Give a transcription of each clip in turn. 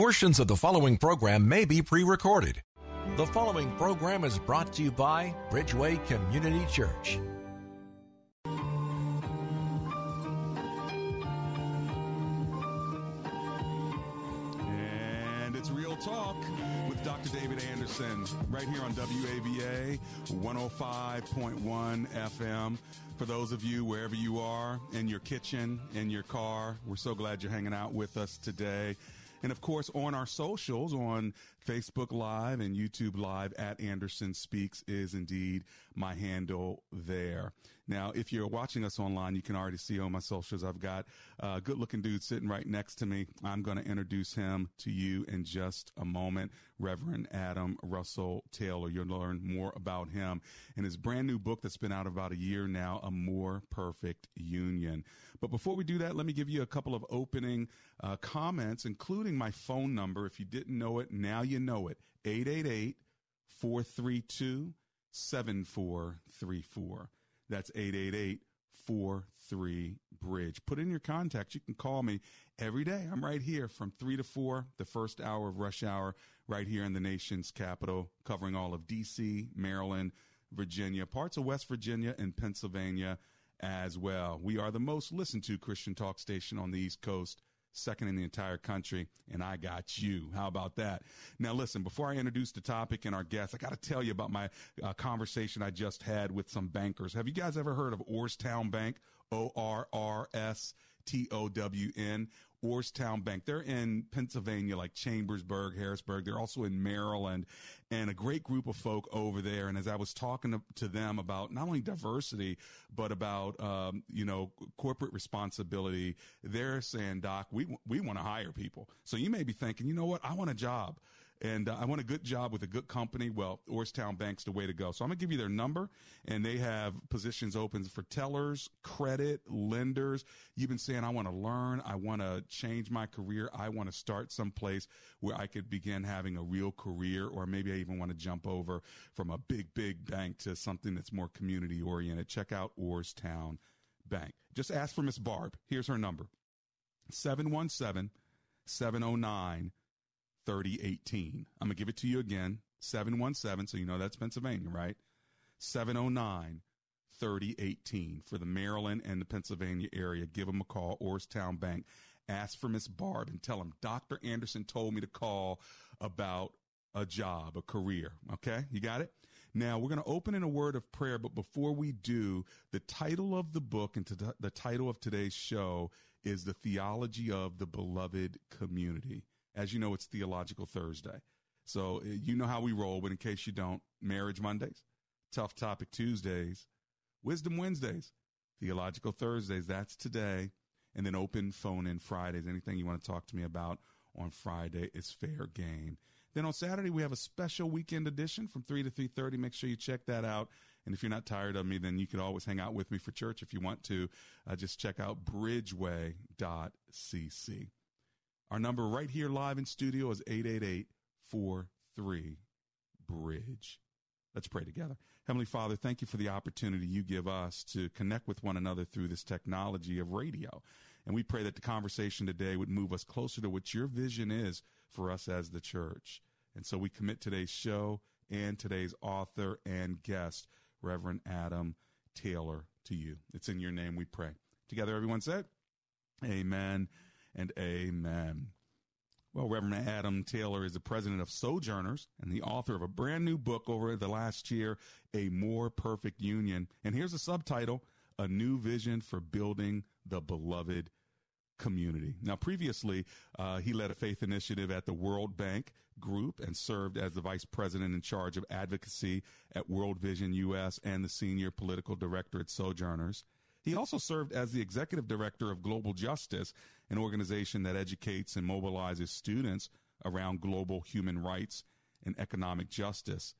Portions of the following program may be pre recorded. The following program is brought to you by Bridgeway Community Church. And it's Real Talk with Dr. David Anderson right here on WAVA 105.1 FM. For those of you, wherever you are, in your kitchen, in your car, we're so glad you're hanging out with us today. And of course, on our socials, on Facebook Live and YouTube Live at Anderson Speaks is indeed my handle there. Now, if you're watching us online, you can already see on my socials, I've got a good looking dude sitting right next to me. I'm going to introduce him to you in just a moment. Reverend Adam Russell Taylor. You'll learn more about him and his brand new book that's been out about a year now, A More Perfect Union. But before we do that, let me give you a couple of opening uh, comments, including my phone number. If you didn't know it, now you know it. 888 432 7434. That's 888 43 Bridge. Put in your contacts. You can call me every day. I'm right here from 3 to 4, the first hour of rush hour, right here in the nation's capital, covering all of D.C., Maryland, Virginia, parts of West Virginia, and Pennsylvania as well. We are the most listened to Christian talk station on the East Coast second in the entire country, and I got you. How about that? Now, listen, before I introduce the topic and our guests, I got to tell you about my uh, conversation I just had with some bankers. Have you guys ever heard of Orrstown Bank? O R R S T O W N. Orrstown Bank. They're in Pennsylvania, like Chambersburg, Harrisburg. They're also in Maryland and a great group of folk over there. And as I was talking to, to them about not only diversity, but about, um, you know, corporate responsibility, they're saying, Doc, we, we want to hire people. So you may be thinking, you know what? I want a job and uh, I want a good job with a good company. Well, Orrstown Bank's the way to go. So I'm going to give you their number, and they have positions open for tellers, credit, lenders. You've been saying, I want to learn, I want to change my career, I want to start someplace where I could begin having a real career, or maybe I even want to jump over from a big, big bank to something that's more community oriented. Check out Orrstown Bank. Just ask for Miss Barb. Here's her number 717 709 3018. I'm going to give it to you again 717, so you know that's Pennsylvania, right? 709 3018 for the Maryland and the Pennsylvania area. Give them a call, Orrstown Bank. Ask for Miss Barb and tell them Dr. Anderson told me to call about a job, a career. Okay, you got it? Now we're going to open in a word of prayer, but before we do, the title of the book and the title of today's show is The Theology of the Beloved Community. As you know, it's Theological Thursday. So uh, you know how we roll, but in case you don't, Marriage Mondays, Tough Topic Tuesdays, Wisdom Wednesdays, Theological Thursdays, that's today. And then open phone in Fridays. Anything you want to talk to me about on Friday is fair game. Then on Saturday we have a special weekend edition from 3 to 3:30. Make sure you check that out. And if you're not tired of me, then you can always hang out with me for church if you want to. Uh, just check out bridgeway.cc. Our number right here live in studio is 888 43 Bridge. Let's pray together. Heavenly Father, thank you for the opportunity you give us to connect with one another through this technology of radio. And we pray that the conversation today would move us closer to what your vision is for us as the church. And so we commit today's show and today's author and guest, Reverend Adam Taylor, to you. It's in your name we pray. Together, everyone said, Amen and amen. Well, Reverend Adam Taylor is the president of Sojourners and the author of a brand new book over the last year, A More Perfect Union. And here's a subtitle A New Vision for Building the Beloved Community. Now, previously, uh, he led a faith initiative at the World Bank Group and served as the vice president in charge of advocacy at World Vision US and the senior political director at Sojourners. He also served as the executive director of Global Justice, an organization that educates and mobilizes students around global human rights and economic justice.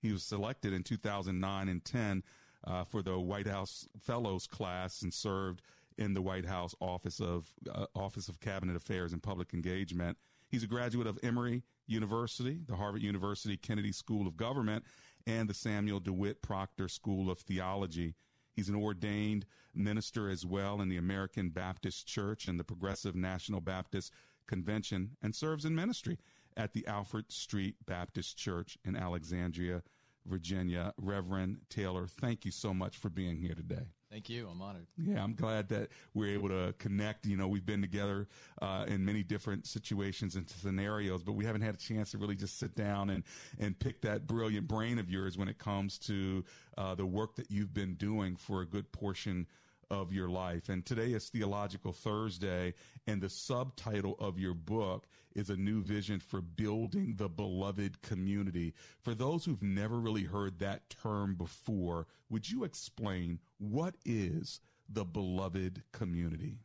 He was selected in 2009 and 10 uh, for the White House Fellows class and served in the White House Office of uh, Office of Cabinet Affairs and Public Engagement. He's a graduate of Emory University, the Harvard University Kennedy School of Government, and the Samuel DeWitt Proctor School of Theology. He's an ordained minister as well in the American Baptist Church and the Progressive National Baptist Convention and serves in ministry at the Alfred Street Baptist Church in Alexandria, Virginia. Reverend Taylor, thank you so much for being here today. Thank you. I'm honored. Yeah, I'm glad that we're able to connect. You know, we've been together uh, in many different situations and scenarios, but we haven't had a chance to really just sit down and and pick that brilliant brain of yours when it comes to uh, the work that you've been doing for a good portion of your life. And today is Theological Thursday, and the subtitle of your book is A New Vision for Building the Beloved Community. For those who've never really heard that term before, would you explain what is the beloved community?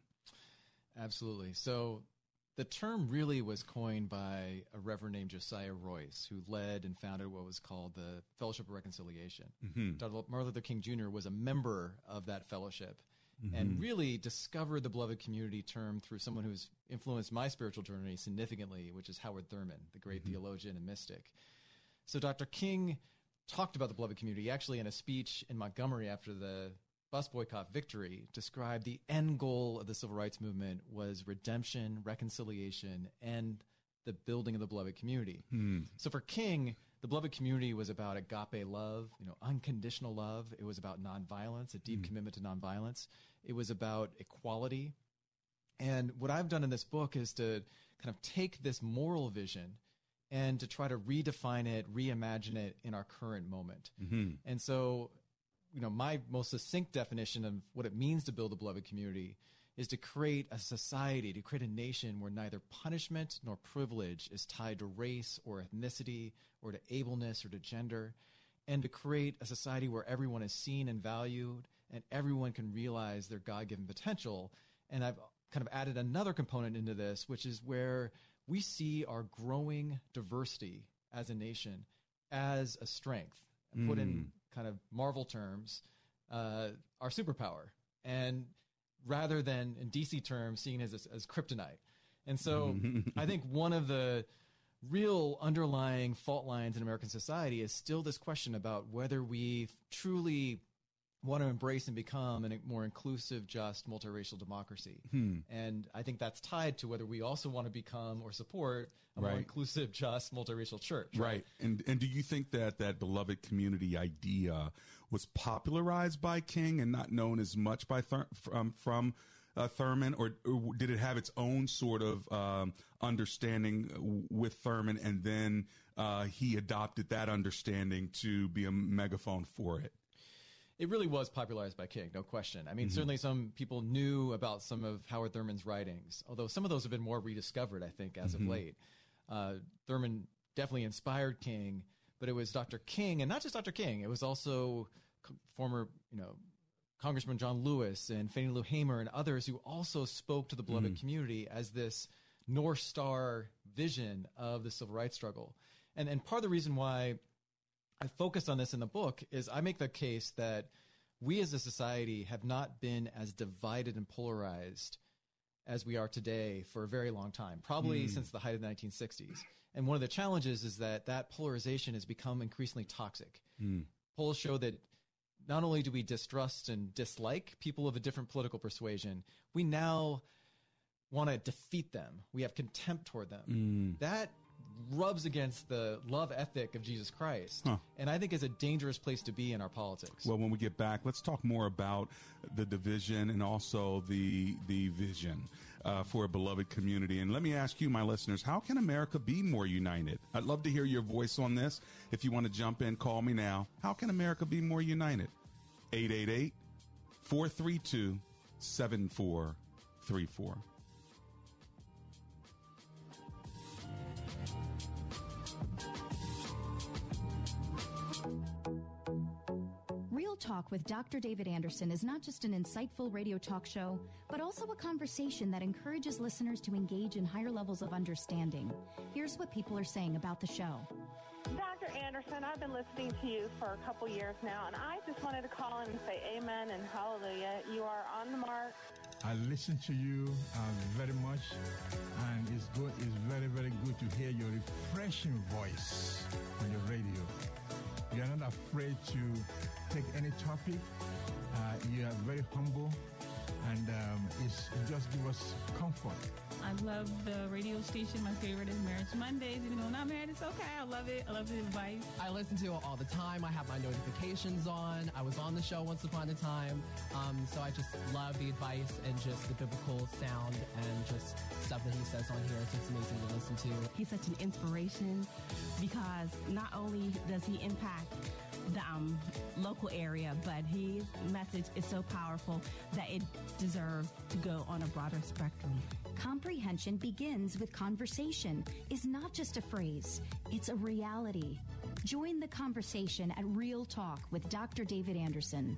Absolutely. So, the term really was coined by a reverend named Josiah Royce, who led and founded what was called the Fellowship of Reconciliation. Mm-hmm. Dr. Martin Luther King Jr. was a member of that fellowship mm-hmm. and really discovered the beloved community term through someone who's influenced my spiritual journey significantly, which is Howard Thurman, the great mm-hmm. theologian and mystic. So Dr. King talked about the beloved community actually in a speech in Montgomery after the bus boycott victory described the end goal of the civil rights movement was redemption, reconciliation, and the building of the beloved community. Hmm. So for King, the beloved community was about agape love, you know, unconditional love. It was about nonviolence, a deep hmm. commitment to nonviolence. It was about equality. And what I've done in this book is to kind of take this moral vision and to try to redefine it, reimagine it in our current moment. Mm-hmm. And so, you know, my most succinct definition of what it means to build a beloved community is to create a society, to create a nation where neither punishment nor privilege is tied to race or ethnicity or to ableness or to gender, and to create a society where everyone is seen and valued and everyone can realize their God given potential. And I've kind of added another component into this, which is where we see our growing diversity as a nation as a strength. And put in hmm. kind of Marvel terms, uh, our superpower. And rather than in DC terms, seeing it as, as kryptonite. And so I think one of the real underlying fault lines in American society is still this question about whether we truly want to embrace and become a more inclusive, just, multiracial democracy. Hmm. And I think that's tied to whether we also want to become or support a right. more inclusive, just, multiracial church. Right? right. And and do you think that that beloved community idea was popularized by King and not known as much by Thur- from from uh, Thurman, or, or, did it have its own sort of um, understanding with Thurman, and then uh, he adopted that understanding to be a megaphone for it? It really was popularized by King, no question. I mean, mm-hmm. certainly some people knew about some of Howard Thurman's writings, although some of those have been more rediscovered, I think, as mm-hmm. of late. Uh, Thurman definitely inspired King, but it was Dr. King, and not just Dr. King, it was also former, you know, Congressman John Lewis and Fannie Lou Hamer and others who also spoke to the beloved mm. community as this North Star vision of the civil rights struggle. And, and part of the reason why I focus on this in the book is I make the case that we as a society have not been as divided and polarized as we are today for a very long time, probably mm. since the height of the 1960s. And one of the challenges is that that polarization has become increasingly toxic. Mm. Polls show that not only do we distrust and dislike people of a different political persuasion, we now want to defeat them. We have contempt toward them. Mm. That rubs against the love ethic of Jesus Christ. Huh. And I think is a dangerous place to be in our politics. Well, when we get back, let's talk more about the division and also the the vision. Uh, for a beloved community. And let me ask you, my listeners, how can America be more united? I'd love to hear your voice on this. If you want to jump in, call me now. How can America be more united? 888 432 7434. Talk with Dr. David Anderson is not just an insightful radio talk show, but also a conversation that encourages listeners to engage in higher levels of understanding. Here's what people are saying about the show. Dr. Anderson, I've been listening to you for a couple years now, and I just wanted to call in and say amen and hallelujah. You are on the mark. I listen to you uh, very much, and it's good. It's very, very good to hear your refreshing voice on your radio. You are not afraid to take any topic. Uh, you are very humble, and um, it's, it just gives us comfort. I love the radio station. My favorite is Marriage Mondays. Even though I'm not married, it's okay. I love it. I love the advice. I listen to it all the time. I have my notifications on. I was on the show once upon a time. Um, so I just love the advice and just the biblical sound and just stuff that he says on here. So it's amazing to listen to. He's such an inspiration because not only does he impact the um, local area, but his message is so powerful that it deserves to go on a broader spectrum. Comprehension begins with conversation is not just a phrase, it's a reality. Join the conversation at Real Talk with Dr. David Anderson.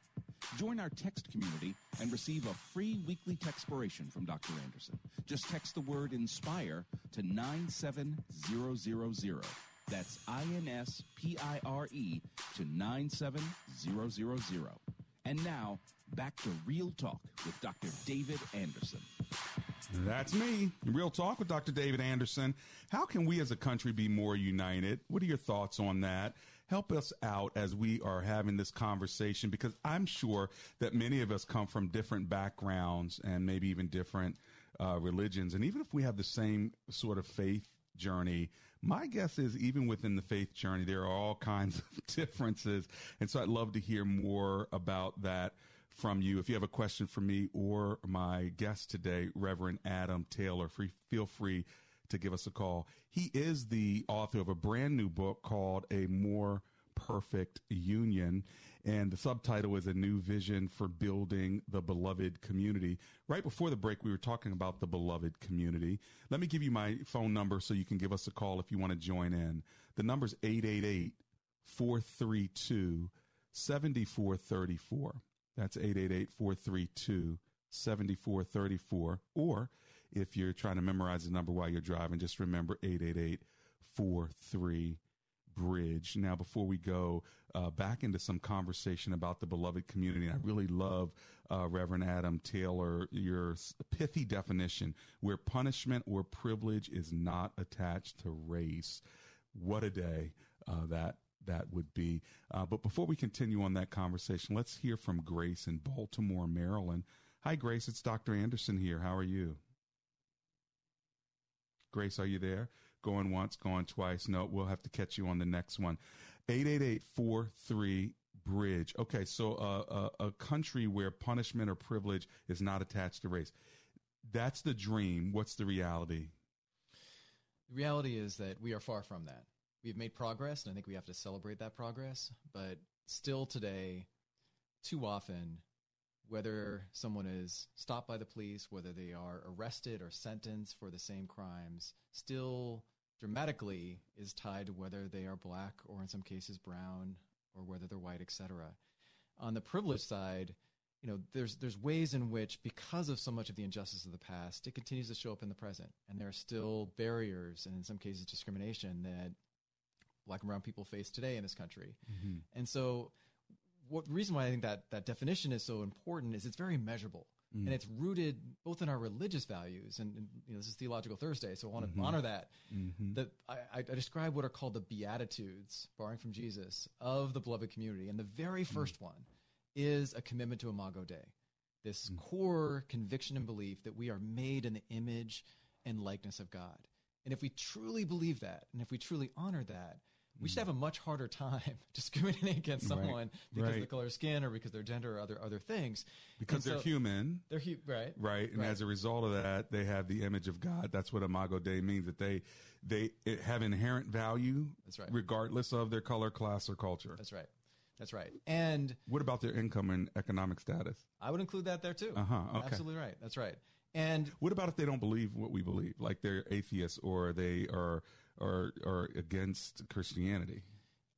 Join our text community and receive a free weekly textpiration from Dr. Anderson. Just text the word INSPIRE to 97000. That's I-N-S-P-I-R-E to 97000. And now, back to Real Talk with Dr. David Anderson. That's me. Real Talk with Dr. David Anderson. How can we as a country be more united? What are your thoughts on that? Help us out as we are having this conversation because I'm sure that many of us come from different backgrounds and maybe even different uh, religions. And even if we have the same sort of faith journey, my guess is even within the faith journey, there are all kinds of differences. And so I'd love to hear more about that from you. If you have a question for me or my guest today, Reverend Adam Taylor, free, feel free to give us a call. He is the author of a brand new book called A More Perfect Union. And the subtitle is A New Vision for Building the Beloved Community. Right before the break, we were talking about the beloved community. Let me give you my phone number so you can give us a call if you want to join in. The number is 888 432 7434. That's 888 432 7434. Or if you're trying to memorize the number while you're driving, just remember 888 43 Bridge. Now, before we go uh, back into some conversation about the beloved community, I really love uh, Reverend Adam Taylor, your pithy definition where punishment or privilege is not attached to race. What a day uh, that that would be. Uh, but before we continue on that conversation, let's hear from Grace in Baltimore, Maryland. Hi, Grace. It's Dr. Anderson here. How are you? Grace, are you there? Going once, going twice. No, we'll have to catch you on the next one. 888 Bridge. Okay, so uh, a, a country where punishment or privilege is not attached to race. That's the dream. What's the reality? The reality is that we are far from that. We've made progress, and I think we have to celebrate that progress. But still today, too often, whether someone is stopped by the police, whether they are arrested or sentenced for the same crimes, still dramatically is tied to whether they are black or in some cases brown or whether they're white, etc. On the privilege side, you know, there's there's ways in which, because of so much of the injustice of the past, it continues to show up in the present, and there are still barriers and in some cases discrimination that black and brown people face today in this country. Mm-hmm. And so, what the reason why I think that that definition is so important is it's very measurable. Mm. And it's rooted both in our religious values, and, and, you know this is Theological Thursday, so I want to Mhm. honor that. Mhm. That I, I describe what are called the beatitudes, borrowing from Jesus, of the beloved community, and the very first one is a commitment to Imago Dei, this core conviction and belief that we are made in the image and likeness of God. And if we truly believe that, and if we truly honor that, we should have a much harder time discriminating against Right. someone because of the color of skin or because of their gender or other other things. because And they're so- human. They're hu- right. Right. And Right. as a result of that, they have the image of God. That's what Imago Dei means that they, they have inherent value. That's right. Regardless of their color, class, or culture. That's right. That's right. And what about their income and economic status? I would include that there too. Uh huh. Okay. Absolutely right. That's right. And what about if they don't believe what we believe? Like they're atheists or they are are are against Christianity.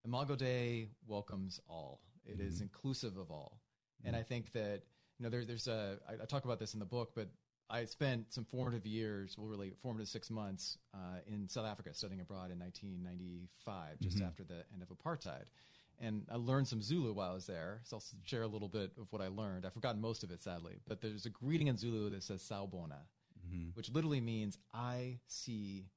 Imago Dei welcomes all. It is Mhm. inclusive of all. And I think that, you know, there, there's a, I, I talk about this in the book, but I spent some formative years, well, really formative six months uh, in South Africa studying abroad in 1995, just Mhm. after the end of apartheid. And I learned some Zulu while I was there. So I'll share a little bit of what I learned. I've forgotten most of it, sadly. But there's a greeting in Zulu that says Sawubona, Mhm. which literally means I see,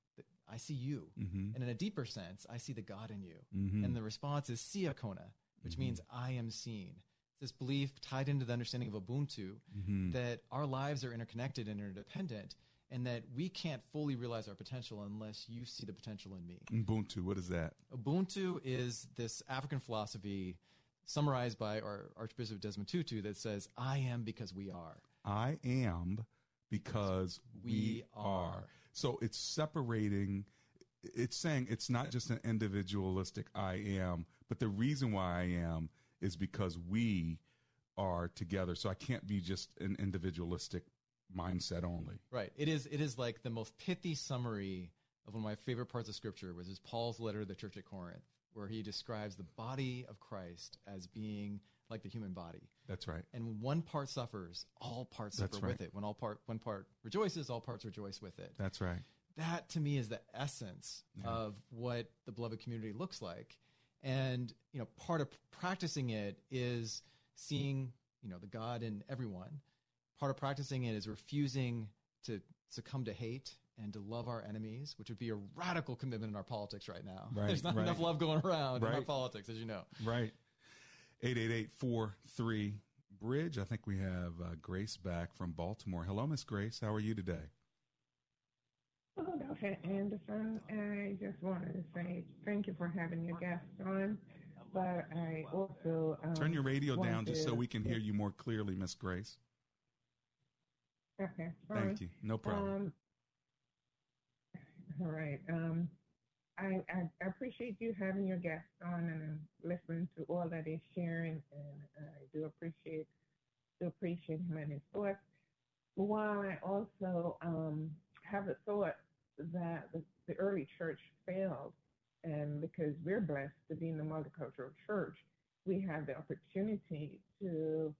I see you. Mhm. And in a deeper sense, I see the God in you. Mhm. And the response is Sikhona, which means I am seen. This belief tied into the understanding of Ubuntu Mhm. that our lives are interconnected and interdependent, and that we can't fully realize our potential unless you see the potential in me. Ubuntu. What is that? Ubuntu is this African philosophy summarized by our Archbishop Desmond Tutu that says, I am because we are. I am because we, We are. are. So it's separating. It's saying it's not just an individualistic I am, but the reason why I am is because we are together. So I can't be just an individualistic mindset only. Right. It is. It is like the most pithy summary of one of my favorite parts of Scripture, which is Paul's letter to the church at Corinth, where he describes the body of Christ as being like the human body. That's right. And when one part suffers, all parts That's suffer right. with it. When all part one part rejoices, all parts rejoice with it. That's right. That to me is the essence Yeah. of what the beloved community looks like. And you know, part of practicing it is seeing you know the God in everyone. Part of practicing it is refusing to succumb to hate and to love our enemies, which would be a radical commitment in our politics right now. Right, There's not right. enough love going around in our politics, as you know. Right. 888-43 Bridge. I think we have uh, Grace back from Baltimore. Hello, Miss Grace. How are you today? Hello, Dr. Anderson. I just wanted to say thank you for having your guests on. But I also um, Turn your radio down just so we can hear you more clearly, Miss Grace. Okay, Thank you. No problem. Um, all right. Um, I, I appreciate you having your guests on and listening to all that he's sharing, and I do appreciate do appreciate him and his thoughts. While I also um, have a thought that the, the early church failed, and because we're blessed to be in the multicultural church, we have the opportunity to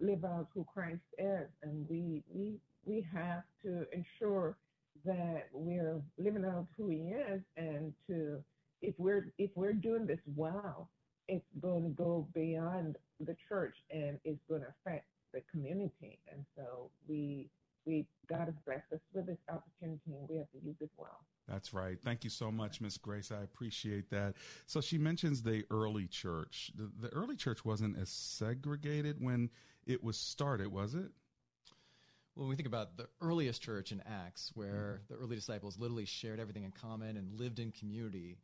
live out who Christ is, and we we we have to ensure that we're living out who He is, and to if we're if we're doing this well, it's going to go beyond the church and it's going to affect the community, and so we we God has blessed us with this opportunity, and we have to use it well. That's right. Thank you so much, Miss Grace. I appreciate that. So she mentions the early church. The, the early church wasn't as segregated when it was started, was it? When we think about the earliest church in Acts, where Mm-hmm. the early disciples literally shared everything in common and lived in community,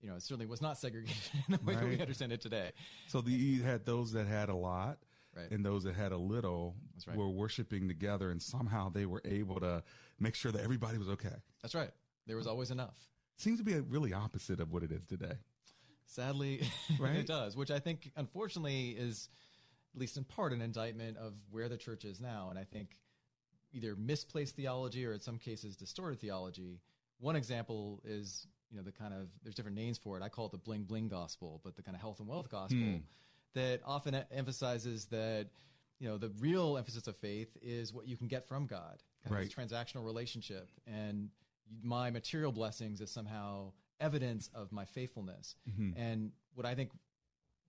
you know, it certainly was not segregated in the way that we understand it today. So the, you had those that had a lot, Right. and those that had a little right. were worshiping together, and somehow they were able to make sure that everybody was okay. That's right. There was always enough. Seems to be a really opposite of what it is today. Sadly, Right? it does, which I think, unfortunately, is at least in part an indictment of where the church is now. And I think either misplaced theology or in some cases distorted theology. One example is, you know, the kind of, there's different names for it. I call it the bling bling gospel, but the kind of health and wealth gospel Hmm. that often emphasizes that, you know, the real emphasis of faith is what you can get from God, kind of Right. this transactional relationship, and my material blessings is somehow evidence of my faithfulness. Mhm. And what I think,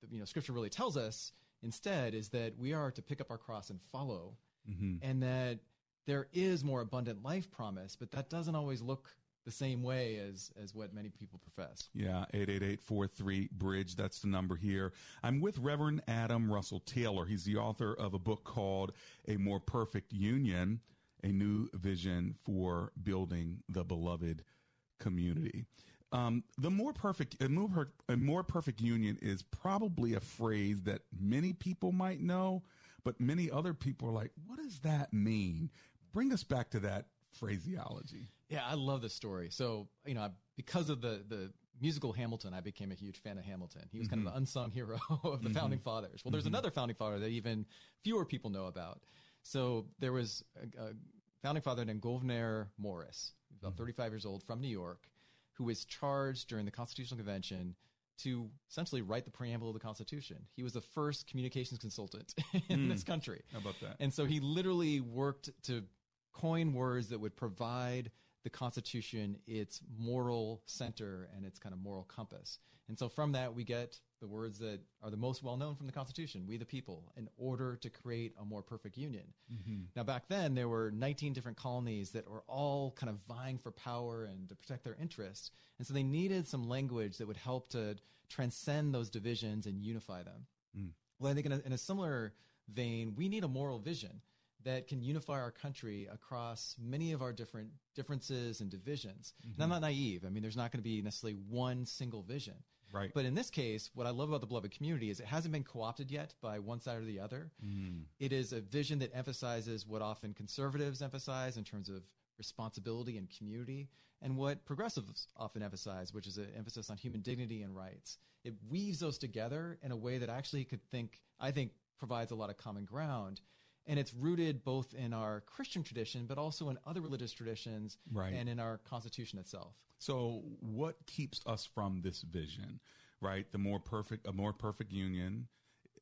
you know, Scripture really tells us instead is that we are to pick up our cross and follow, Mhm. and that there is more abundant life promise, but that doesn't always look the same way as as what many people profess. Yeah, 888-43 Bridge. That's the number here. I'm with Reverend Adam Russell Taylor. He's the author of a book called A More Perfect Union, a new vision for building the beloved community. Um, the more perfect, a more, a more perfect union is probably a phrase that many people might know, but many other people are like, what does that mean? Bring us back to that phraseology. Yeah, I love this story. So, you know, because of the the musical Hamilton, I became a huge fan of Hamilton. He was kind of Mhm. the unsung hero of the Mhm. founding fathers. Well, there's Mhm. another founding father that even fewer people know about. So, there was a, a founding father named Gouverneur Morris, about 35 years old from New York, who was charged during the Constitutional Convention to essentially write the preamble of the Constitution. He was the first communications consultant in Hmm. this country. How about that? And so he literally worked to coin words that would provide the Constitution its moral center and its kind of moral compass. And so from that, we get the words that are the most well known from the Constitution we the people, in order to create a more perfect union. Mhm. Now, back then, there were 19 different colonies that were all kind of vying for power and to protect their interests. And so they needed some language that would help to transcend those divisions and unify them. Mm. Well, I think in a, in a similar vein, we need a moral vision that can unify our country across many of our different differences and divisions. And I'm Mhm. not naive. I mean, there's not going to be necessarily one single vision. Right. But in this case, what I love about the beloved community is it hasn't been co-opted yet by one side or the other. Mm. It is a vision that emphasizes what often conservatives emphasize in terms of responsibility and community, and what progressives often emphasize, which is an emphasis on human dignity and rights. It weaves those together in a way that actually could think, I think, provides a lot of common ground. And it's rooted both in our Christian tradition, but also in other religious traditions Right. and in our Constitution itself. So, what keeps us from this vision, right? The more perfect, a more perfect union,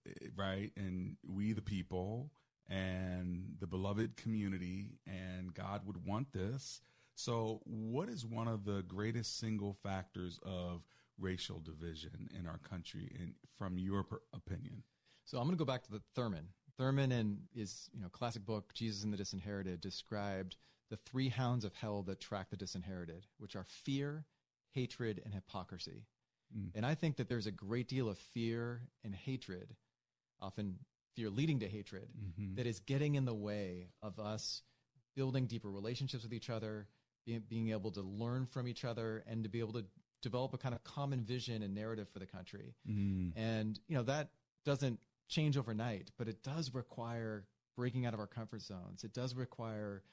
eh, right? And we, the people, and the beloved community, and God would want this. So, what is one of the greatest single factors of racial division in our country, and from your per- opinion? So I'm going to go back to the Thurman. Thurman and his you know classic book Jesus and the Disinherited described the three hounds of hell that track the disinherited, which are fear, hatred, and hypocrisy. Mm. And I think that there's a great deal of fear and hatred, often fear leading to hatred, Mhm. that is getting in the way of us building deeper relationships with each other, being, being able to learn from each other, and to be able to develop a kind of common vision and narrative for the country. Mm. And, you know, that doesn't change overnight, but it does require breaking out of our comfort zones. It does require,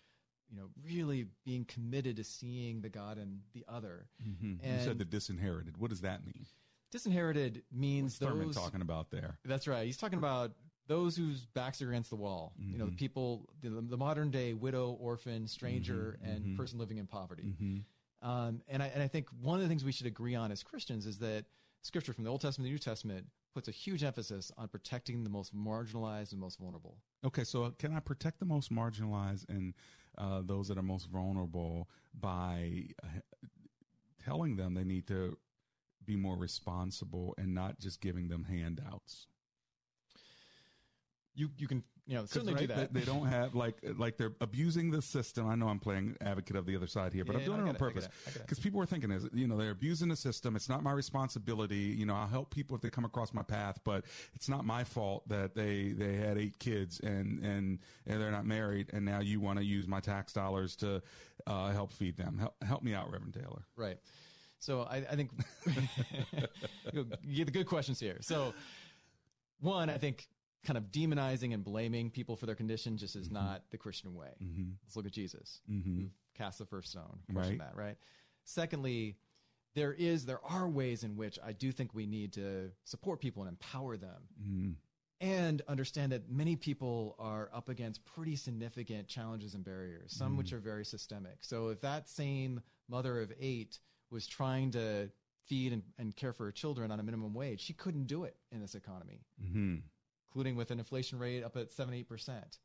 you know, really being committed to seeing the God in the other. Mhm. You said the disinherited. What does that mean? disinherited means What's Thurman those talking about there? That's right. He's talking about those whose backs are against the wall. You know, the Mhm. people, the, the modern day widow, orphan, stranger, Mhm, and mhm. person living in poverty. Mhm. Um, and I and I think one of the things we should agree on as Christians is that Scripture from the Old Testament and the New Testament puts a huge emphasis on protecting the most marginalized and most vulnerable. Okay, so can I protect the most marginalized and uh, those that are most vulnerable by uh, telling them they need to be more responsible and not just giving them handouts? You you can you know certainly right, do that. They, they don't have like like they're abusing the system. I know I'm playing advocate of the other side here, but Yeah, I'm doing I it on it, purpose it, I get it. because people are thinking is you know they're abusing the system. It's not my responsibility. You know I'll help people if they come across my path, but it's not my fault that they they had eight kids and and and they're not married, and now you want to use my tax dollars to uh, help feed them. Help, help me out, Reverend Taylor. Right. So I, I think you get the good questions here. So one, I think kind of demonizing and blaming people for their condition just is not the Christian way. Mhm. Let's look at Jesus, Mhm. who cast the first stone. Question Right. that, right? Secondly, there is there are ways in which I do think we need to support people and empower them. Mm. And understand that many people are up against pretty significant challenges and barriers, some which Mm. are very systemic. So if that same mother of eight was trying to feed and, and care for her children on a minimum wage, she couldn't do it in this economy. hmm including with an inflation rate up at seven eight percent.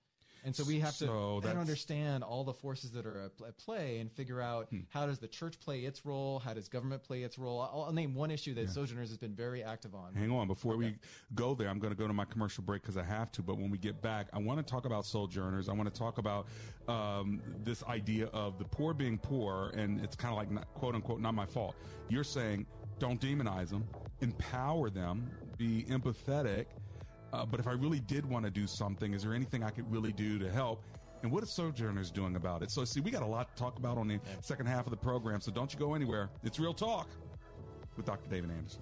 And so we have to So that's- understand all the forces that are at play and figure out Hmm. how does the church play its role, how does government play its role. I'll, I'll name one issue that Yeah. Sojourners has been very active on. Hang on. Before we go there, I'm going to go to my commercial break because I have to. But when we get back, I want to talk about sojourners. I want to talk about um, this idea of the poor being poor, and it's kind of like, not, quote unquote, not my fault. You're saying don't demonize them, empower them, be empathetic. Uh, but if I really did want to do something, is there anything I could really do to help? And what are Sojourners doing about it? So, see, we got a lot to talk about on the second half of the program. So, don't you go anywhere. It's Real Talk with Dr. David Anderson.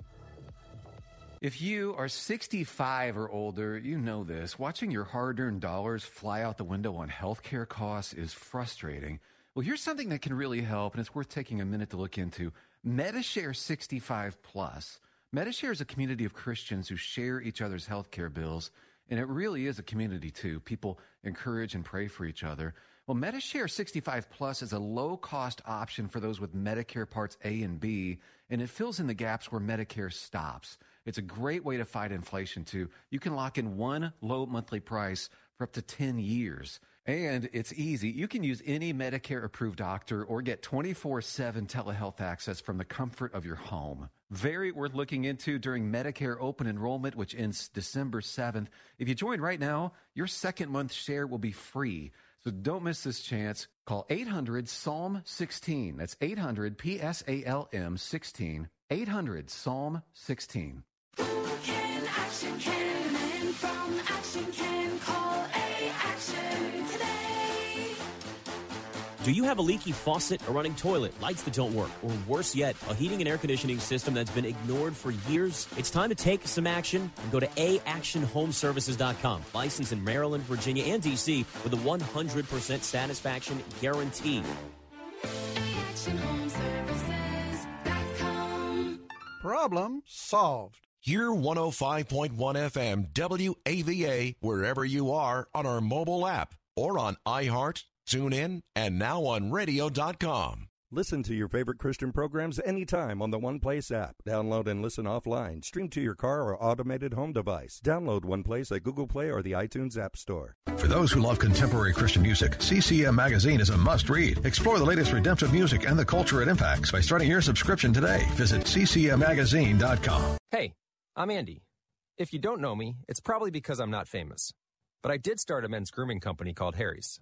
If you are 65 or older, you know this. Watching your hard earned dollars fly out the window on healthcare costs is frustrating. Well, here's something that can really help, and it's worth taking a minute to look into MediShare 65 Plus. MediShare is a community of Christians who share each other's healthcare bills, and it really is a community too. People encourage and pray for each other. Well, MediShare 65 Plus is a low cost option for those with Medicare Parts A and B, and it fills in the gaps where Medicare stops. It's a great way to fight inflation too. You can lock in one low monthly price for up to 10 years. And it's easy. You can use any Medicare approved doctor or get 24 7 telehealth access from the comfort of your home. Very worth looking into during Medicare open enrollment, which ends December 7th. If you join right now, your second month share will be free. So don't miss this chance. Call 800 Psalm 16. That's 800 P S A L M 16. 800 Psalm 16. Can action Do you have a leaky faucet, a running toilet, lights that don't work, or worse yet, a heating and air conditioning system that's been ignored for years? It's time to take some action and go to aactionhomeservices.com. Licensed in Maryland, Virginia, and DC with a 100% satisfaction guarantee. Actionhomeservices.com. Problem solved. Hear 105.1 FM WAVA wherever you are on our mobile app or on iHeart, TuneIn, and now on radio.com. Listen to your favorite Christian programs anytime on the One Place app. Download and listen offline. Stream to your car or automated home device. Download One Place at Google Play or the iTunes App Store. For those who love contemporary Christian music, CCM Magazine is a must read. Explore the latest redemptive music and the culture it impacts by starting your subscription today. Visit ccmmagazine.com. Hey, I'm Andy. If you don't know me, it's probably because I'm not famous. But I did start a men's grooming company called Harry's.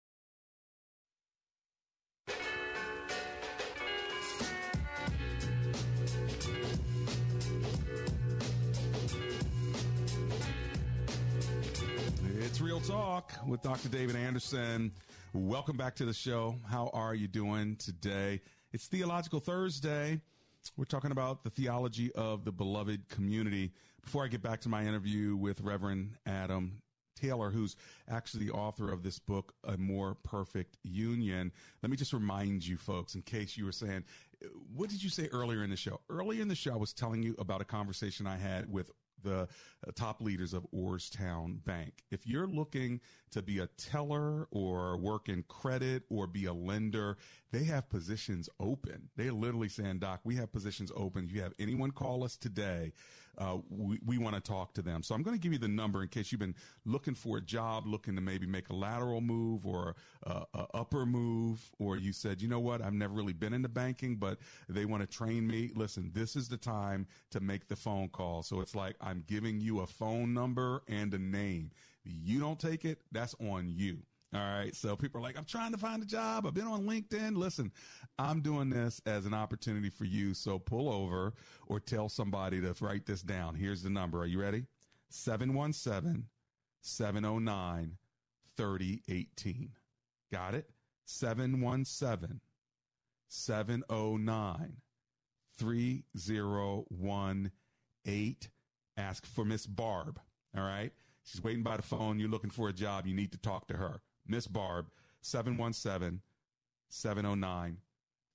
With Dr. David Anderson. Welcome back to the show. How are you doing today? It's Theological Thursday. We're talking about the theology of the beloved community. Before I get back to my interview with Reverend Adam Taylor, who's actually the author of this book, A More Perfect Union, let me just remind you folks, in case you were saying, what did you say earlier in the show? Earlier in the show, I was telling you about a conversation I had with the uh, top leaders of Orrstown Bank. If you're looking to be a teller or work in credit or be a lender, they have positions open. They're literally saying, Doc, we have positions open. If you have anyone call us today, uh, we, we want to talk to them. So I'm going to give you the number in case you've been looking for a job, looking to maybe make a lateral move or a, a upper move, or you said, you know what, I've never really been into banking, but they want to train me. Listen, this is the time to make the phone call. So it's like I'm giving you a phone number and a name. You don't take it, that's on you. All right. So people are like, I'm trying to find a job. I've been on LinkedIn. Listen, I'm doing this as an opportunity for you. So pull over or tell somebody to write this down. Here's the number. Are you ready? 717 709 3018. Got it? 717 709 3018. Ask for Miss Barb. All right. She's waiting by the phone. You're looking for a job. You need to talk to her. Miss Barb, 717 709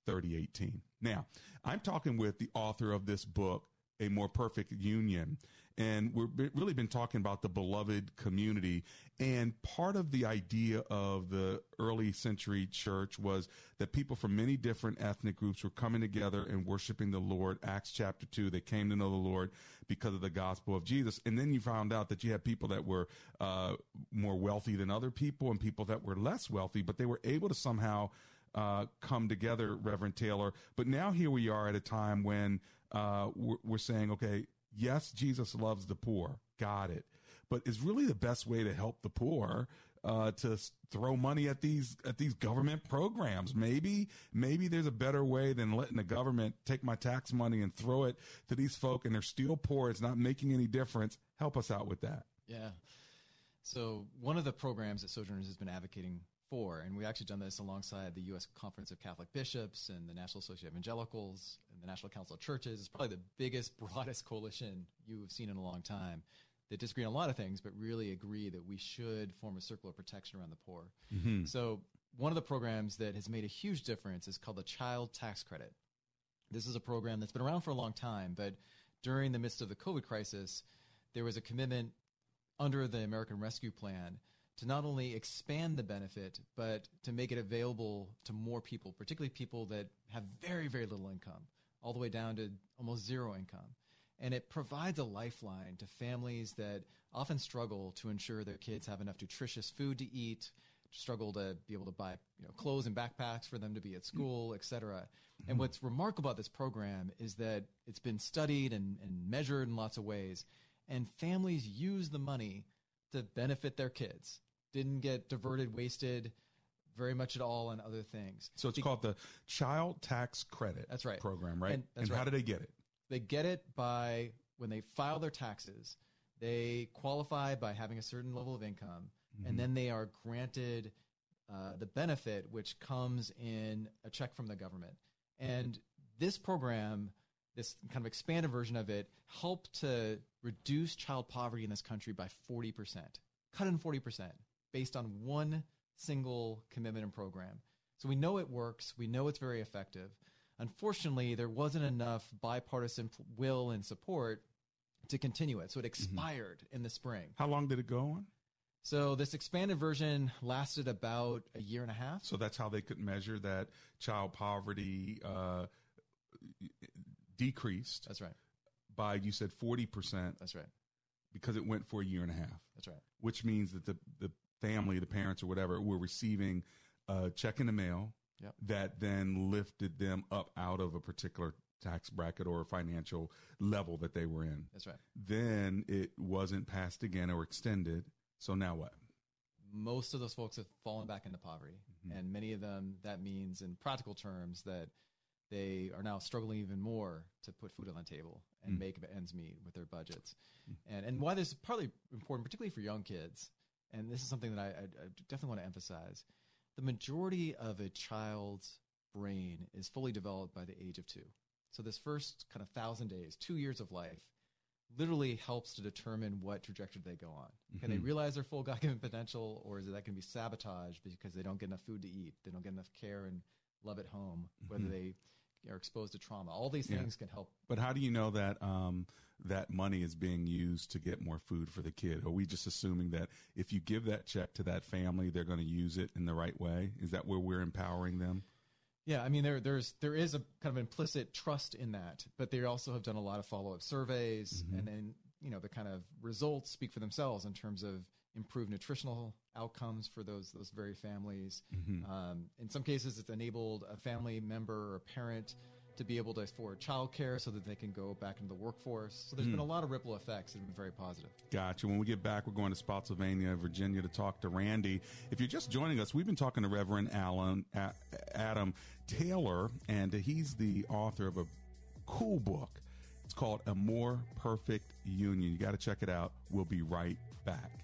3018. Now, I'm talking with the author of this book, A More Perfect Union. And we've really been talking about the beloved community. And part of the idea of the early century church was that people from many different ethnic groups were coming together and worshiping the Lord. Acts chapter 2, they came to know the Lord because of the gospel of Jesus. And then you found out that you had people that were uh, more wealthy than other people and people that were less wealthy, but they were able to somehow uh, come together, Reverend Taylor. But now here we are at a time when uh, we're, we're saying, okay, yes, Jesus loves the poor. Got it. But is really the best way to help the poor uh, to throw money at these at these government programs? Maybe maybe there's a better way than letting the government take my tax money and throw it to these folk, and they're still poor. It's not making any difference. Help us out with that. Yeah. So one of the programs that Sojourners has been advocating for, and we actually done this alongside the U.S. Conference of Catholic Bishops and the National Association of Evangelicals and the National Council of Churches. It's probably the biggest, broadest coalition you have seen in a long time that disagree on a lot of things, but really agree that we should form a circle of protection around the poor. Mhm. So one of the programs that has made a huge difference is called the Child Tax Credit. This is a program that's been around for a long time, but during the midst of the COVID crisis, there was a commitment under the American Rescue Plan to not only expand the benefit, but to make it available to more people, particularly people that have very, very little income, all the way down to almost zero income. And it provides a lifeline to families that often struggle to ensure their kids have enough nutritious food to eat, struggle to be able to buy you know, clothes and backpacks for them to be at school, et cetera. And mm-hmm. what's remarkable about this program is that it's been studied and, and measured in lots of ways, and families use the money to benefit their kids. Didn't get diverted, wasted very much at all on other things. So it's called the Child Tax Credit. That's right. Program, right? And, that's how do they get it? They get it by when they file their taxes, they qualify by having a certain level of income, Mhm. and then they are granted uh, the benefit, which comes in a check from the government. And this program, this kind of expanded version of it, helped to reduce child poverty in this country by 40%, cut in 40% based on one single commitment and program. So we know it works. We know it's very effective. Unfortunately, there wasn't enough bipartisan will and support to continue it. So it expired in the spring. How long did it go on? So this expanded version lasted about a year and a half. So that's how they could measure that child poverty uh, decreased. That's right. By you said forty percent. That's right. Because it went for a year and a half. That's right. Which means that the the family, the parents, or whatever, were receiving a check in the mail Yep. that then lifted them up out of a particular tax bracket or financial level that they were in. That's right. Then it wasn't passed again or extended. So now what? most of those folks have fallen back into poverty. And many of them, that means in practical terms that they are now struggling even more to put food on the table and Mm. make ends meet with their budgets. And, and why this is partly important, particularly for young kids, and this is something that I, I, I definitely want to emphasize the majority of a child's brain is fully developed by the age of two. So this first kind of thousand days, two years of life, literally helps to determine what trajectory they go on. Can they Mhm. realize their full God-given potential, or is it that can be sabotaged because they don't get enough food to eat, they don't get enough care and love at home, whether Mhm. they are exposed to trauma? All these Yeah. things can help. But how do you know that um, that money is being used to get more food for the kid? Are we just assuming that if you give that check to that family, they're going to use it in the right way? Is that where we're empowering them? Yeah, I mean there there's there is a kind of implicit trust in that, but they also have done a lot of follow up surveys, Mhm. and then you know the kind of results speak for themselves in terms of improved nutritional outcomes for those those very families. Mhm. Um, in some cases, it's enabled a family member or a parent to be able to afford childcare so that they can go back into the workforce. So there's Mm. been a lot of ripple effects that have been very positive. Gotcha. When we get back, we're going to Spotsylvania, Virginia to talk to Randy. If you're just joining us, we've been talking to Reverend Alan, A- Adam Taylor, and he's the author of a cool book. It's called A More Perfect Union. You got to check it out. We'll be right back.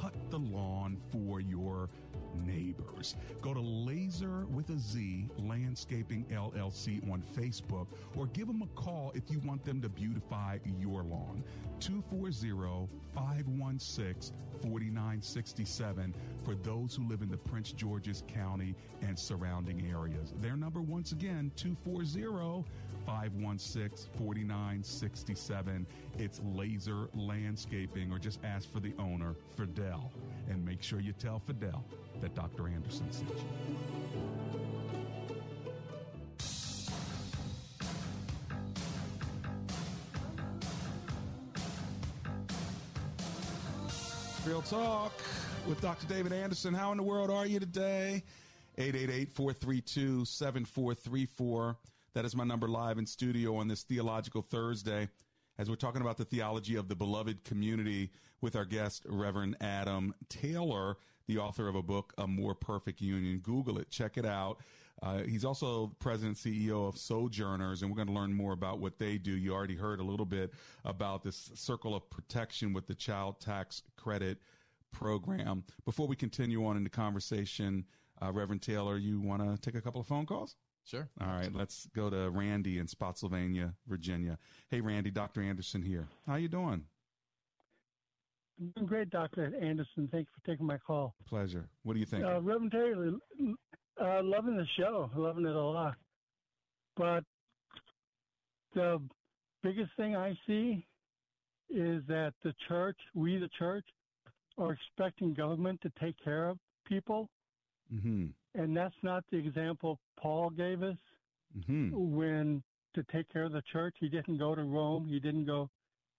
cut the lawn for your neighbors. Go to Laser with a Z Landscaping LLC on Facebook or give them a call if you want them to beautify your lawn. 240-516-4967 for those who live in the Prince George's County and surrounding areas. Their number once again 240 516 4967. It's Laser Landscaping, or just ask for the owner, Fidel. And make sure you tell Fidel that Dr. Anderson sent you. Real Talk with Dr. David Anderson. How in the world are you today? 888-432-7434. That is my number live in studio on this Theological Thursday as we're talking about the theology of the beloved community with our guest, Reverend Adam Taylor, the author of a book, A More Perfect Union. Google it, check it out. Uh, he's also president CEO of Sojourners, and we're going to learn more about what they do. You already heard a little bit about this circle of protection with the child tax credit program. Before we continue on in the conversation, uh, Reverend Taylor, you want to take a couple of phone calls? Sure. All right, let's go to Randy in Spotsylvania, Virginia. Hey, Randy, Dr. Anderson here. How you doing? I'm doing great, Dr. Anderson. Thank you for taking my call. Pleasure. What do you think? Uh, Reverend Taylor, uh, loving the show, loving it a lot. But the biggest thing I see is that the church, we the church, are expecting government to take care of people. mm-hmm. And that's not the example Paul gave us Mm-hmm. when to take care of the church. He didn't go to Rome. He didn't go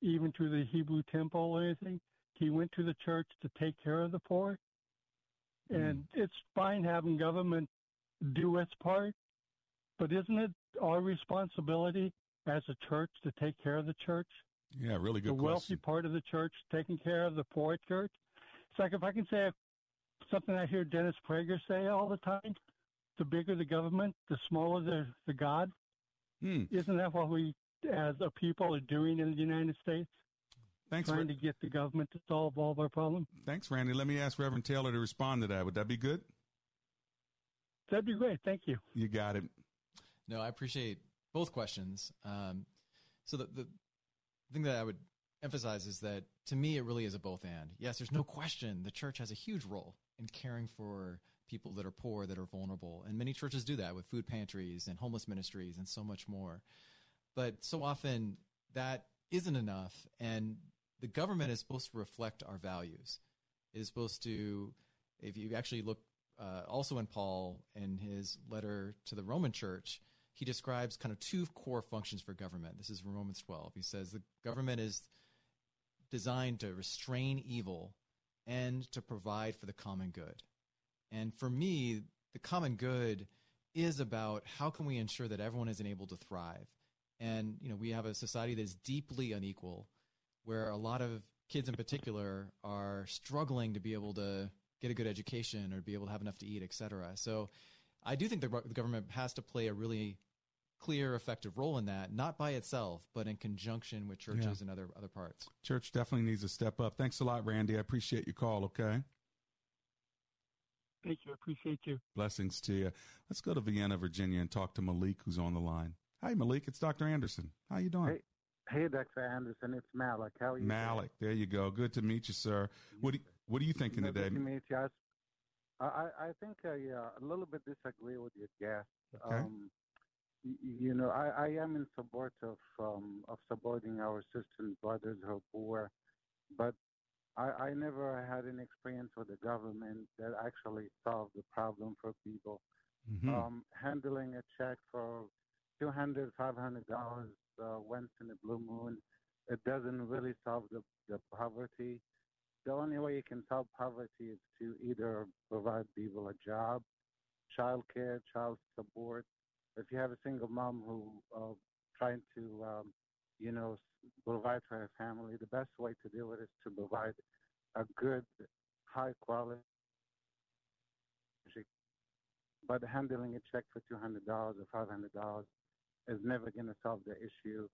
even to the Hebrew temple or anything. He went to the church to take care of the poor. And it's fine having government do its part, but isn't it our responsibility as a church to take care of the church? Yeah, really good the wealthy part of the church taking care of the poor church. It's like if I can say something I hear Dennis Prager say all the time: the bigger the government, the smaller the the God. Hmm. Isn't that what we, as a people, are doing in the United States? Thanks, trying Ra- to get the government to solve all of our problems. Thanks, Randy. Let me ask Reverend Taylor to respond to that. Would that be good? That'd be great. Thank you. You got it. No, I appreciate both questions. Um, so the, the thing that I would emphasize is that to me, it really is a both and. Yes, there's no question the church has a huge role in caring for people that are poor, that are vulnerable. And many churches do that with food pantries and homeless ministries and so much more. But so often that isn't enough. And the government is supposed to reflect our values. It is supposed to, if you actually look uh, also in Paul in his letter to the Roman church, he describes kind of two core functions for government. This is Romans 12. He says the government is designed to restrain evil and to provide for the common good. And for me, the common good is about how can we ensure that everyone is enabled to thrive. And you know, we have a society that is deeply unequal, where a lot of kids in particular are struggling to be able to get a good education or be able to have enough to eat, et cetera. So I do think the, the government has to play a really clear, effective role in that, not by itself, but in conjunction with churches Yeah. and other other parts. Church definitely needs to step up. Thanks a lot, Randy. I appreciate your call. Okay. Thank you. I appreciate you. Blessings to you. Let's go to Vienna, Virginia, and talk to Malik, who's on the line. Hi, Malik. It's Dr. Anderson. How you doing? Hey, hey, Dr. Anderson. It's Malik. How are you? Malik. There you go. Good to meet you, sir. What do, What are you thinking No, today? Good to meet you. I, s- I, I- I think I uh, a little bit disagree with your guest. Okay. Um, y- y- you know, I, I am in support of um, of supporting our sisters and brothers who are poor, but I, I never had an experience with the government that actually solved the problem for people. Mhm. Um, handling a check for two hundred, five hundred dollars uh, once in a blue moon, it doesn't really solve the, the poverty. The only way you can solve poverty is to either provide people a job, child care, child support. If you have a single mom who uh, trying to, um, you know, provide for her family, the best way to do it is to provide a good, high quality. But handling a check for two hundred dollars or five hundred dollars is never going to solve the issue.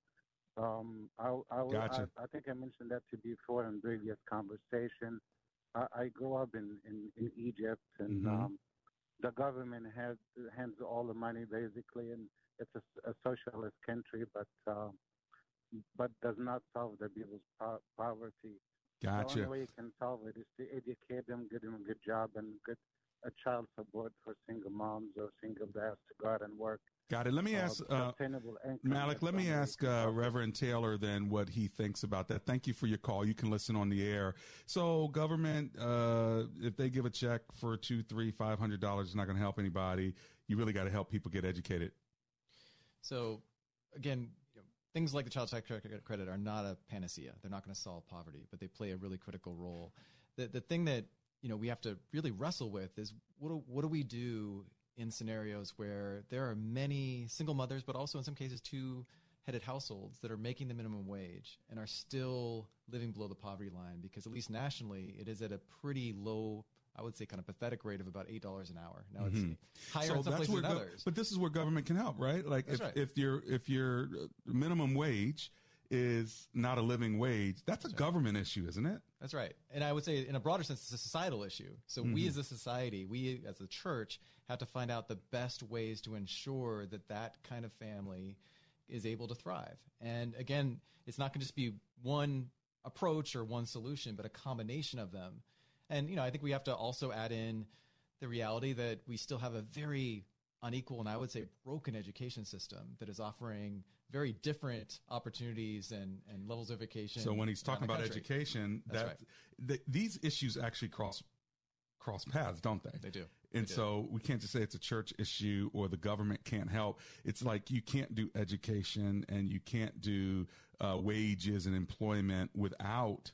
Um, I, I, Gotcha. I, I think I mentioned that to you before in previous conversation. I, I grew up in, in, in Egypt, and Mhm. um, the government has hands all the money basically, and it's a, a socialist country, but uh, but does not solve the people's po- poverty. Gotcha. The only way you can solve it is to educate them, give them a good job, and good a child support for single moms or single dads to go out and work. Got it. Let me Uh, ask uh, sustainable. Malik. Let me ask uh. Reverend Taylor then what he thinks about that. Thank you for your call. You can listen on the air. So, government, uh, if they give a check for two, three, five hundred dollars, it's not going to help anybody. You really got to help people get educated. So again, you know, things like the child tax credit credit are not a panacea. They're not going to solve poverty, but they play a really critical role. The the thing that you know we have to really wrestle with is what do, what do we do in scenarios where there are many single mothers, but also in some cases two headed households that are making the minimum wage and are still living below the poverty line because at least nationally it is at a pretty low I would say kind of pathetic rate of about eight dollars an hour. Now it's higher So in some places than gov- others. But this is where government can help, right? Like That's if, right. if your if your uh, minimum wage is not a living wage, that's a government issue, isn't it? That's right. And I would say, in a broader sense, it's a societal issue. So we Mhm. as a society, we as a church, have to find out the best ways to ensure that that kind of family is able to thrive. And again, it's not going to just be one approach or one solution, but a combination of them. And, you know, I think we have to also add in the reality that we still have a very unequal and I would say broken education system that is offering very different opportunities and, and levels of education. So when he's talking about country. education, That's that right. th- these issues actually cross cross paths, don't they? They do. And They do. so we can't just say it's a church issue or the government can't help. It's like you can't do education and you can't do uh, wages and employment without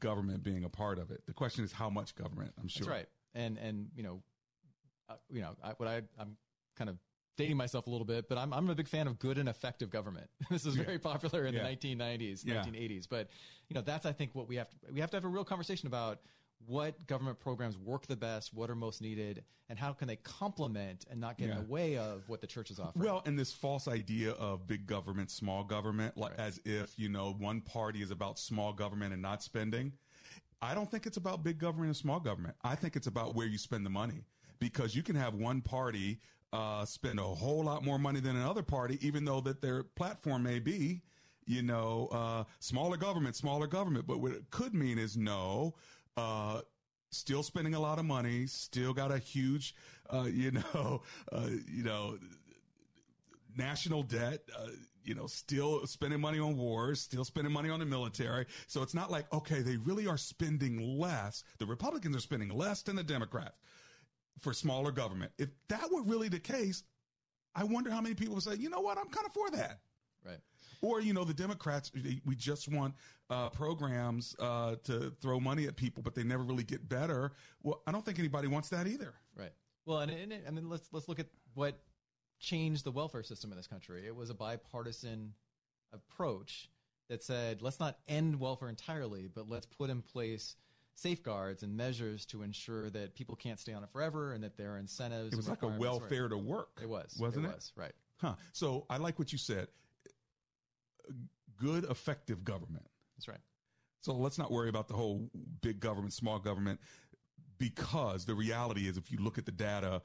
government being a part of it. The question is how much government. I'm sure. That's right. And and you know, uh, you know, I, what I I'm kind of dating myself a little bit, but I'm I'm a big fan of good and effective government. this is Yeah. very popular in Yeah. the 1990s, Yeah. 1980s. But you know, that's I think what we have to we have to have a real conversation about what government programs work the best, what are most needed, and how can they complement and not get in the way of what the church is offering. Well, and this false idea of big government, small government, like as if, you know, one party is about small government and not spending. I don't think it's about big government and small government. I think it's about where you spend the money because you can have one party uh, spend a whole lot more money than another party, even though that their platform may be, you know, uh, smaller government, smaller government. But what it could mean is no, uh, still spending a lot of money, still got a huge, uh, you know, uh, you know, national debt, uh, you know, still spending money on wars, still spending money on the military. So it's not like, okay, they really are spending less. The Republicans are spending less than the Democrats for smaller government. If that were really the case, I wonder how many people would say, you know what, I'm kind of for that. Right. Or, you know, the Democrats, we just want uh, programs uh, to throw money at people, but they never really get better. Well, I don't think anybody wants that either. Right. Well, and, and, and then let's let's look at what changed the welfare system in this country. It was a bipartisan approach that said, let's not end welfare entirely, but let's put in place safeguards and measures to ensure that people can't stay on it forever and that there are incentives. It was like a welfare to work. It was, wasn't it? it? Was right. Huh. So I like what you said. Good, effective government. That's right. So let's not worry about the whole big government, small government, because the reality is, if you look at the data,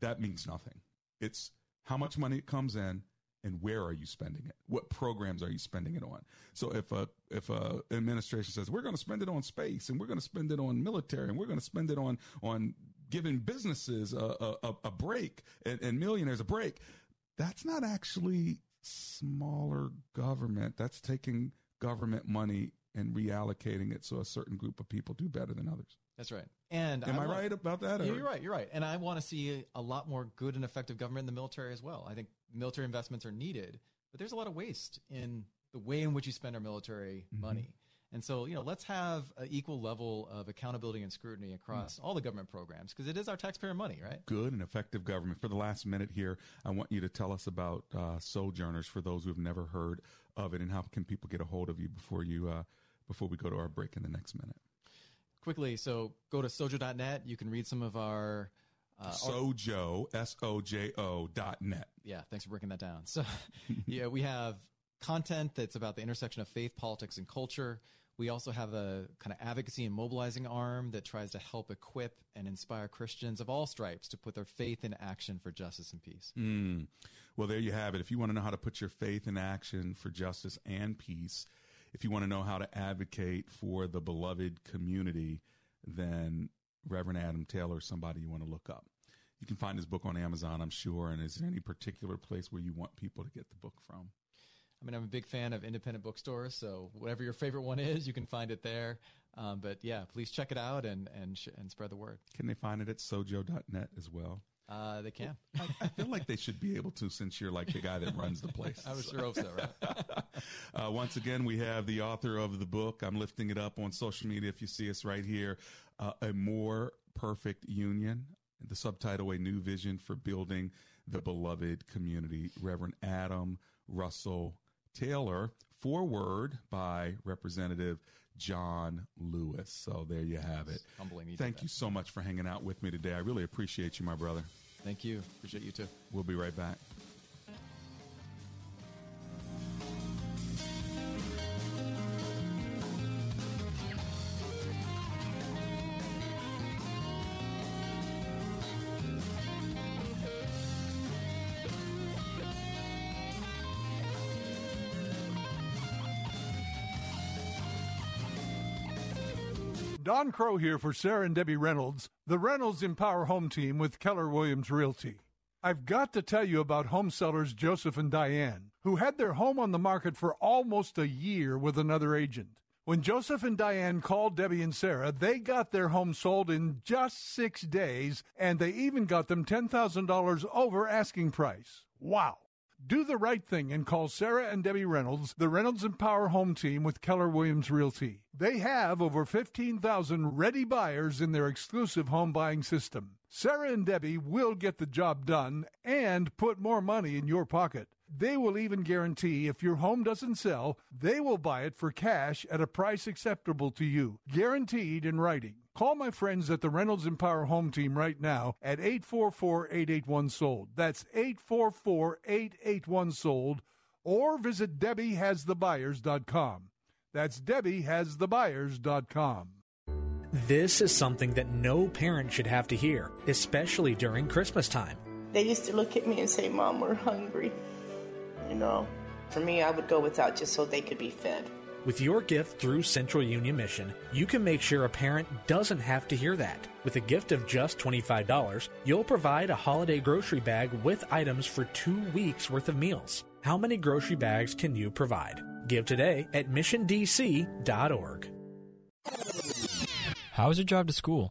that means nothing. It's how much money it comes in and where are you spending it? What programs are you spending it on? So if a if a administration says we're going to spend it on space and we're going to spend it on military and we're going to spend it on on giving businesses a, a, a break and, and millionaires a break, that's not actually smaller government. That's taking government money and reallocating it so a certain group of people do better than others. That's right. And Am I want- right about that, or- you're right. You're right. And I want to see a lot more good and effective government in the military as well. I think military investments are needed, but there's a lot of waste in the way in which you spend our military Mm-hmm. money. And so, you know, let's have an equal level of accountability and scrutiny across all the government programs because it is our taxpayer money, right? Good and effective government. For the last minute here, I want you to tell us about uh, Sojourners for those who have never heard of it, and how can people get a hold of you before you uh, before we go to our break in the next minute. Quickly, so go to sojo.net. You can read some of our. Uh, Sojo S O J O dot net. Yeah, thanks for breaking that down. So, yeah, we have content that's about the intersection of faith, politics, and culture. We also have a kind of advocacy and mobilizing arm that tries to help equip and inspire Christians of all stripes to put their faith in action for justice and peace. Mm. Well, there you have it. If you want to know how to put your faith in action for justice and peace, if you want to know how to advocate for the beloved community, then Reverend Adam Taylor is somebody you want to look up. You can find his book on Amazon, I'm sure. And is there any particular place where you want people to get the book from? I mean, I'm a big fan of independent bookstores, so whatever your favorite one is, you can find it there. Um, but yeah, please check it out and and sh- and spread the word. Can they find it at sojo.net as well? Uh, they can. I, I feel like they should be able to since you're like the guy that runs the place. I would sure hope so, right? uh, once again, we have the author of the book. I'm lifting it up on social media if you see us right here. Uh, a More Perfect Union. The subtitle, A New Vision for Building the Beloved Community. Reverend Adam Russell Taylor. Foreword by Representative John Lewis. So there you have it. humbling. Thank you so much for hanging out with me today. I really appreciate you, my brother. Thank you. Appreciate you too. We'll be right back. Don Crow here for Sarah and Debbie Reynolds, the Reynolds Empower Home Team with Keller Williams Realty. I've got to tell you about home sellers Joseph and Diane, who had their home on the market for almost a year with another agent. When Joseph and Diane called Debbie and Sarah, they got their home sold in just six days, and they even got them $10,000 over asking price. Wow. Do the right thing and call Sarah and Debbie Reynolds, the Reynolds Empower Home Team with Keller Williams Realty. They have over 15,000 ready buyers in their exclusive home buying system. Sarah and Debbie will get the job done and put more money in your pocket. They will even guarantee if your home doesn't sell, they will buy it for cash at a price acceptable to you, guaranteed in writing. Call my friends at the Reynolds Empower Home Team right now at 844-881-SOLD. That's 844-881-SOLD or visit DebbieHasTheBuyers.com. That's DebbieHasTheBuyers.com. This is something that no parent should have to hear, especially during Christmas time. They used to look at me and say, Mom, we're hungry. You know, for me, I would go without just so they could be fed. With your gift through Central Union Mission, you can make sure a parent doesn't have to hear that. With a gift of just $25, you'll provide a holiday grocery bag with items for two weeks worth of meals. How many grocery bags can you provide? Give today at missiondc.org. How was your drive to school?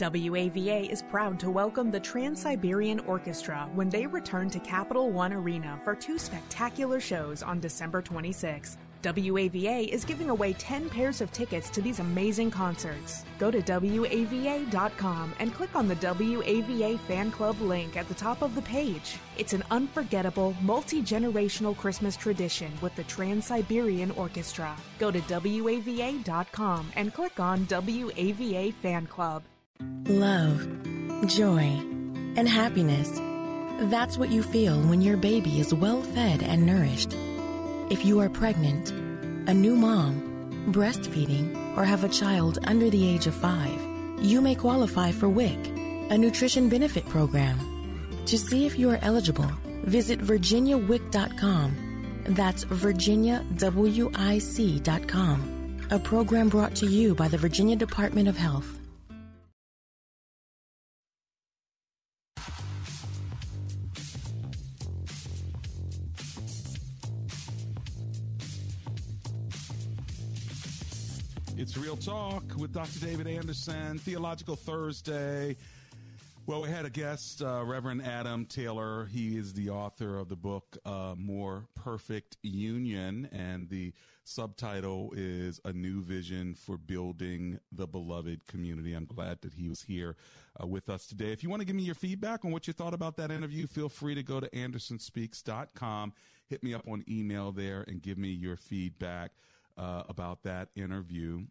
WAVA is proud to welcome the Trans Siberian Orchestra when they return to Capital One Arena for two spectacular shows on December 26th. WAVA is giving away 10 pairs of tickets to these amazing concerts. Go to WAVA.com and click on the WAVA Fan Club link at the top of the page. It's an unforgettable, multi generational Christmas tradition with the Trans Siberian Orchestra. Go to WAVA.com and click on WAVA Fan Club. Love, joy, and happiness. That's what you feel when your baby is well fed and nourished. If you are pregnant, a new mom, breastfeeding, or have a child under the age of five, you may qualify for WIC, a nutrition benefit program. To see if you are eligible, visit virginiawic.com. That's virginiawic.com. A program brought to you by the Virginia Department of Health. Real Talk with Dr. David Anderson, Theological Thursday. Well, we had a guest, uh, Reverend Adam Taylor. He is the author of the book uh, More Perfect Union, and the subtitle is A New Vision for Building the Beloved Community. I'm glad that he was here uh, with us today. If you want to give me your feedback on what you thought about that interview, feel free to go to andersonspeaks.com. Hit me up on email there and give me your feedback uh, about that interview.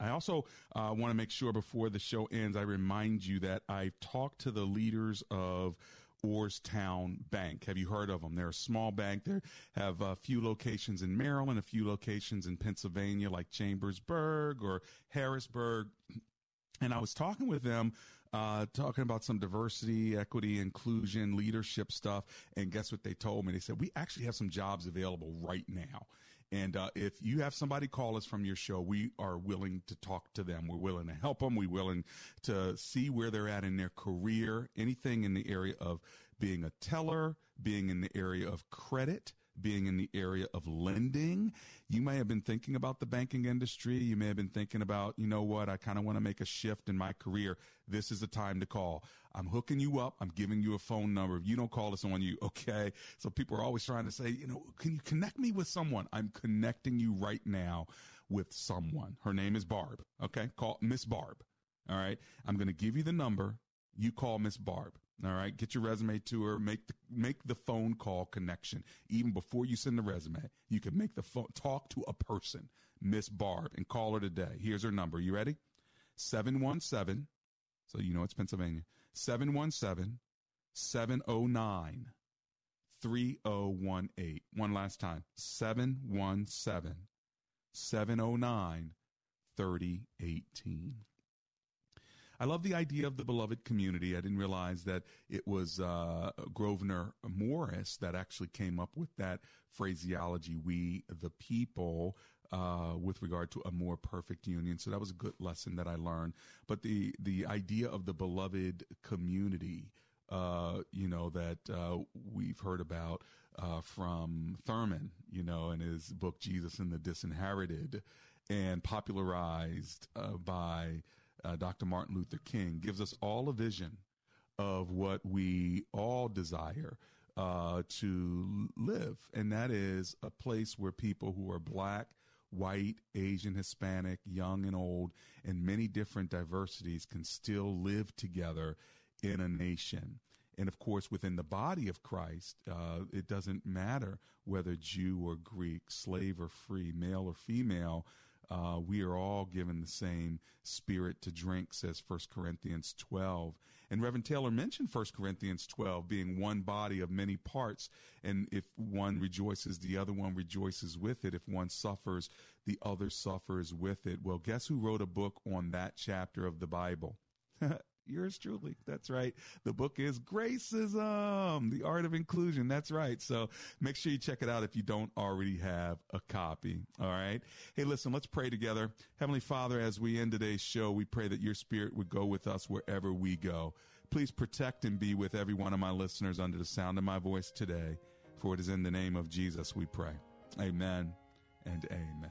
I also uh, want to make sure before the show ends, I remind you that I've talked to the leaders of Orrstown Bank. Have you heard of them? They're a small bank. They have a few locations in Maryland, a few locations in Pennsylvania, like Chambersburg or Harrisburg. And I was talking with them uh, talking about some diversity, equity, inclusion, leadership stuff. And guess what they told me? They said, we actually have some jobs available right now. And uh, if you have somebody call us from your show, we are willing to talk to them. We're willing to help them. We're willing to see where they're at in their career, anything in the area of being a teller, being in the area of credit, being in the area of lending. You may have been thinking about the banking industry. You may have been thinking about, you know what, I kind of want to make a shift in my career. This is the time to call. I'm hooking you up. I'm giving you a phone number. If you don't call us on you, okay? So people are always trying to say, you know, can you connect me with someone? I'm connecting you right now with someone. Her name is Barb. Okay. Call Miss Barb. All right. I'm going to give you the number. You call Miss Barb. All right, get your resume to her. Make the make the phone call connection even before you send the resume. You can make the phone talk to a person, Miss Barb, and call her today. Here's her number. You ready? Seven one seven. So you know it's Pennsylvania. 717 709 3018. One last time 717 709 3018. I love the idea of the beloved community. I didn't realize that it was uh, Gouverneur Morris that actually came up with that phraseology, we the people, uh, with regard to a more perfect union. So that was a good lesson that I learned. But the the idea of the beloved community, uh, you know, that uh, we've heard about uh, from Thurman, you know, in his book Jesus and the Disinherited, and popularized uh, by uh, Dr. Martin Luther King, gives us all a vision of what we all desire. Uh, to live, and that is a place where people who are black, white, Asian, Hispanic, young and old, and many different diversities can still live together in a nation. And of course, within the body of Christ, uh, it doesn't matter whether Jew or Greek, slave or free, male or female. Uh, we are all given the same spirit to drink, says 1 Corinthians 12. And Reverend Taylor mentioned 1 Corinthians 12 being one body of many parts. And if one rejoices, the other one rejoices with it. If one suffers, the other suffers with it. Well, guess who wrote a book on that chapter of the Bible? Yours truly. That's right. The book is Gracism, the art of inclusion. That's right. So make sure you check it out if you don't already have a copy. All right. Hey, listen, let's pray together. Heavenly Father, as we end today's show, we pray that your spirit would go with us wherever we go. Please protect and be with every one of my listeners under the sound of my voice today. For it is in the name of Jesus we pray. Amen and amen.